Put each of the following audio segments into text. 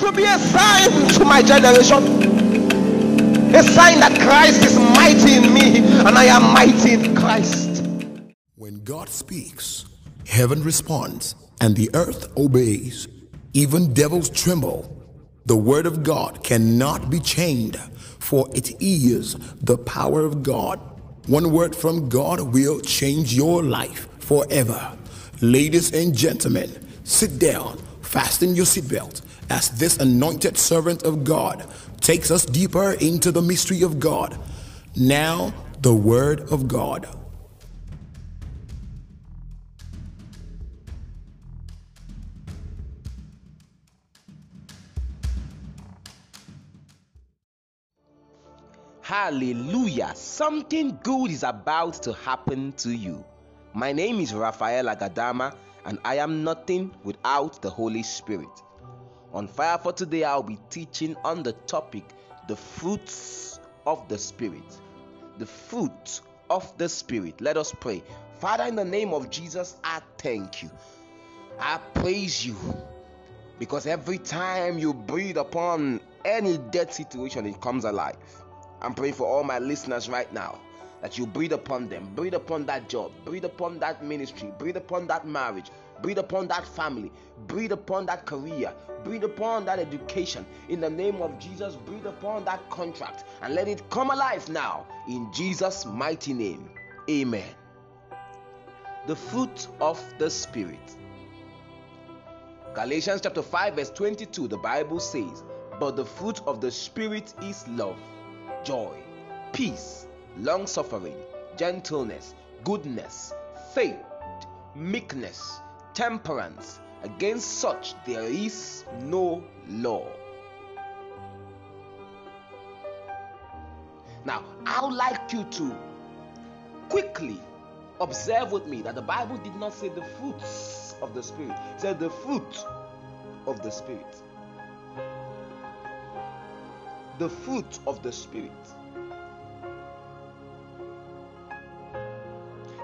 to be a sign to my generation. A sign that Christ is mighty in me and I am mighty in Christ. When God speaks, heaven responds and the earth obeys. Even devils tremble. The word of God cannot be chained, for it is the power of God. One word from God will change your life forever. Ladies and gentlemen, sit down, fasten your seatbelt as this anointed servant of God takes us deeper into the mystery of God. Now, the Word of God. Hallelujah. Something good is about to happen to you. My name is Raphael Agadama, and I am nothing without the Holy Spirit. On Fire for Today, I'll be teaching on the topic the fruits of the Spirit. The fruit of the Spirit. Let us pray. Father, in the name of Jesus, I thank you. I praise you because every time you breathe upon any dead situation, it comes alive. I'm praying for all my listeners right now that you breathe upon them, breathe upon that job, breathe upon that ministry, breathe upon that marriage, breathe upon that family, breathe upon that career, breathe upon that education. In the name of Jesus, breathe upon that contract and let it come alive now. In Jesus' mighty name, amen. The fruit of the Spirit. Galatians chapter 5, verse 22, the Bible says, But the fruit of the Spirit is love joy, peace, long suffering, gentleness, goodness, faith, meekness, temperance. Against such there is no law. Now, I would like you to quickly observe with me that the Bible did not say the fruits of the Spirit, it said the fruit of the Spirit the fruit of the Spirit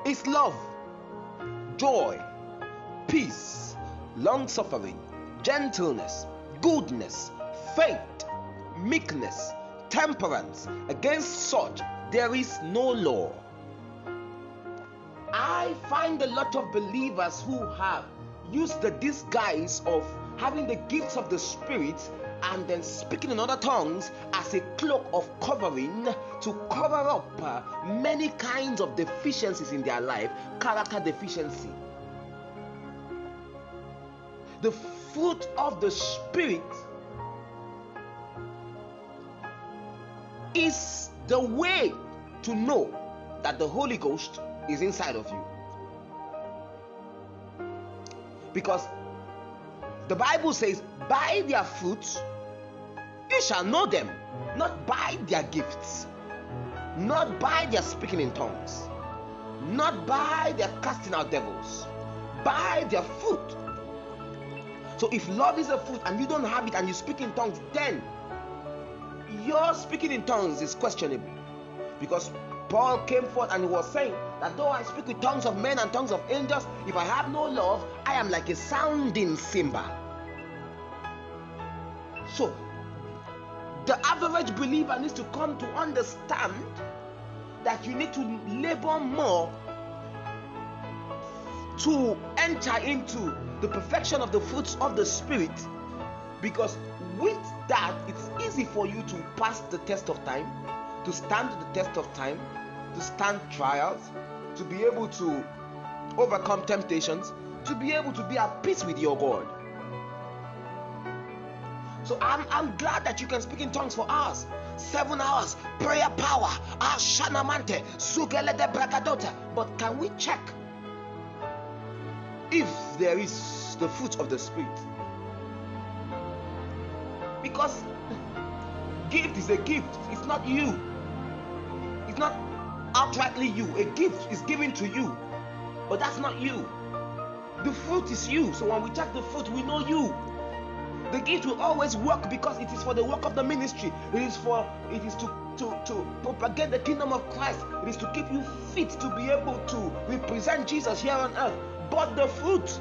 is love, joy, peace, long suffering, gentleness, goodness, faith, meekness, temperance. Against such there is no law. I find a lot of believers who have used the disguise of having the gifts of the Spirit and then speaking in other tongues as a cloak of covering to cover up uh, many kinds of deficiencies in their life, character deficiency. The fruit of the Spirit is the way to know that the Holy Ghost is inside of you. Because the Bible says, by their fruits you shall know them, not by their gifts, not by their speaking in tongues, not by their casting out devils, by their fruit. So if love is a fruit and you don't have it and you speak in tongues, then your speaking in tongues is questionable. Because Paul came forth and he was saying that though I speak with tongues of men and tongues of angels, if I have no love, I am like a sounding cymbal. So the average believer needs to come to understand that you need to labor more to enter into the perfection of the fruits of the spirit because with that it's easy for you to pass the test of time to stand the test of time to stand trials to be able to overcome temptations to be able to be at peace with your god so I'm, I'm glad that you can speak in tongues for hours. Seven hours, prayer power. Ah, Ashanamante, Sugele de Bragadota. But can we check if there is the fruit of the Spirit? Because gift is a gift, it's not you. It's not outrightly you. A gift is given to you, but that's not you. The fruit is you. So when we check the fruit, we know you the gift will always work because it is for the work of the ministry it is for it is to to to propagate the kingdom of christ it is to keep you fit to be able to represent jesus here on earth but the fruit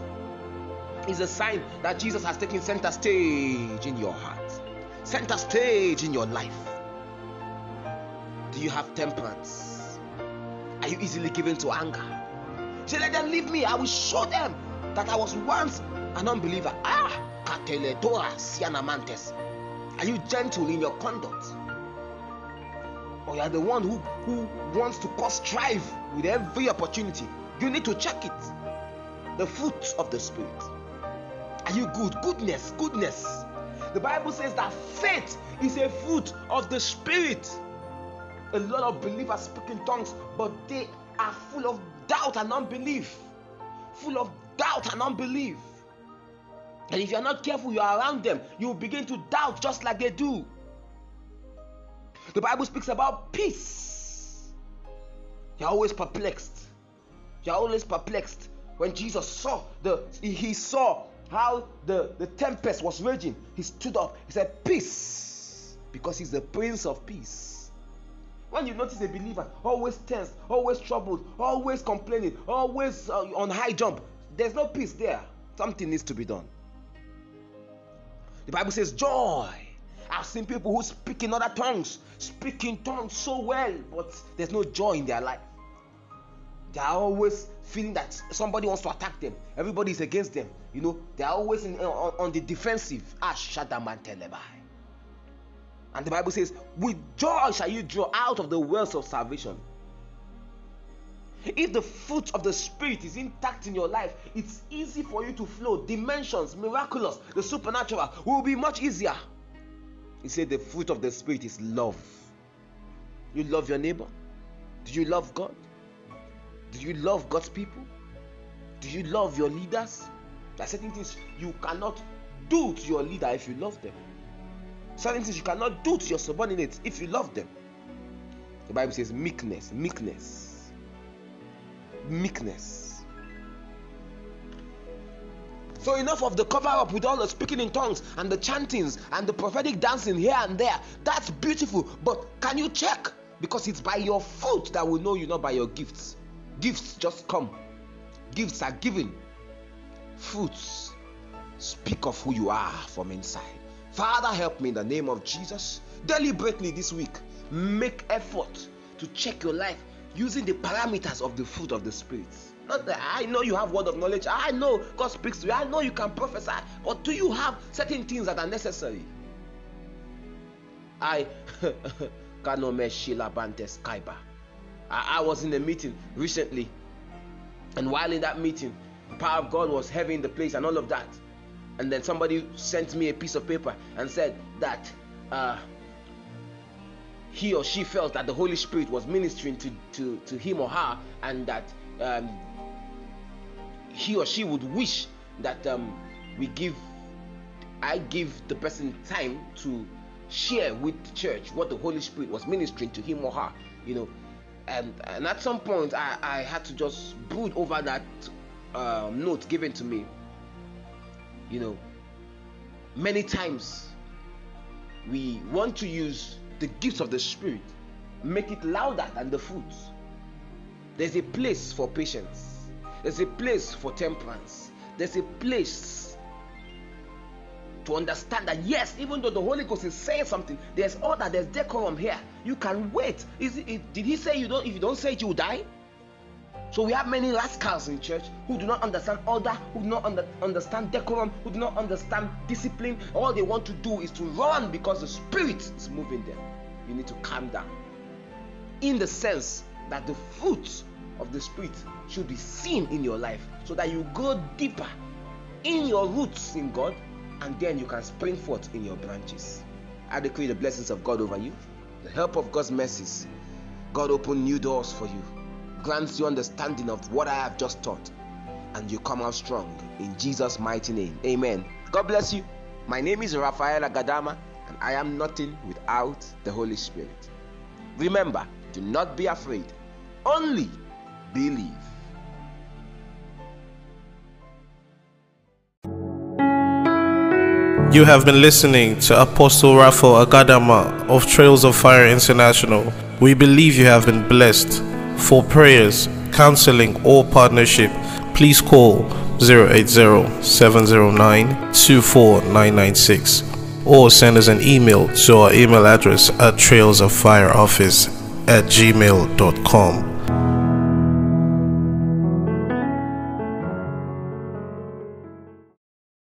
is a sign that Jesus has taken center stage in your heart, center stage in your life. Do you have temperance? Are you easily given to anger? Say, let them leave me. I will show them that I was once an unbeliever. Ah, Sianamantes. Are you gentle in your conduct? Or you are the one who, who wants to cause strife with every opportunity? You need to check it. The fruit of the Spirit. Are you good? Goodness, goodness. The Bible says that faith is a fruit of the Spirit. A lot of believers speak in tongues, but they are full of doubt and unbelief. Full of doubt and unbelief. And if you're not careful, you are around them, you will begin to doubt just like they do. The Bible speaks about peace. You're always perplexed. You're always perplexed. When Jesus saw the he saw how the, the tempest was raging, he stood up. He said, Peace, because he's the Prince of Peace. When you notice a believer always tense, always troubled, always complaining, always uh, on high jump, there's no peace there. Something needs to be done. The Bible says, Joy. I've seen people who speak in other tongues, speak in tongues so well, but there's no joy in their life. They are always feeling that somebody wants to attack them. Everybody is against them. You know, they are always in, on, on the defensive. Ah, and the Bible says, With joy shall you draw out of the wells of salvation. If the fruit of the Spirit is intact in your life, it's easy for you to flow. Dimensions, miraculous, the supernatural will be much easier. He said, The fruit of the Spirit is love. You love your neighbor? Do you love God? Do you love God's people? Do you love your leaders? There are certain things you cannot do to your leader if you love them. Certain things you cannot do to your subordinates if you love them. The Bible says meekness, meekness, meekness. So enough of the cover up with all the speaking in tongues and the chantings and the prophetic dancing here and there. That's beautiful, but can you check? Because it's by your fruit that we know you, not by your gifts. Gifts just come. Gifts are given. Fruits speak of who you are from inside. Father, help me in the name of Jesus. Deliberately this week, make effort to check your life using the parameters of the fruit of the Spirit. Not that I know you have word of knowledge. I know God speaks to you. I know you can prophesy. But do you have certain things that are necessary? I I, I was in a meeting recently, and while in that meeting, the power of God was heavy in the place and all of that. And then somebody sent me a piece of paper and said that uh, he or she felt that the Holy Spirit was ministering to, to, to him or her, and that um, he or she would wish that um, we give, I give the person time to share with the church what the Holy Spirit was ministering to him or her, you know. And, and at some point, I, I had to just brood over that uh, note given to me. You know, many times we want to use the gifts of the Spirit, make it louder than the fruits. There's a place for patience, there's a place for temperance, there's a place to understand that yes, even though the Holy Ghost is saying something, there's order, there's decorum here. You can wait. Is it, did he say you don't? If you don't say it, you die. So we have many rascals in church who do not understand order, who do not under, understand decorum, who do not understand discipline. All they want to do is to run because the spirit is moving them. You need to calm down. In the sense that the fruit of the spirit should be seen in your life so that you go deeper in your roots in God and then you can spring forth in your branches. I decree the blessings of God over you, the help of God's mercies. God open new doors for you, grants you understanding of what I have just taught, and you come out strong in Jesus' mighty name. Amen. God bless you. My name is Raphael Agadama, and I am nothing without the Holy Spirit. Remember, do not be afraid, only believe. You have been listening to Apostle Rafael Agadama of Trails of Fire International. We believe you have been blessed. For prayers, counseling, or partnership, please call 080-709-24996 or send us an email to our email address at trailsoffireoffice at gmail.com.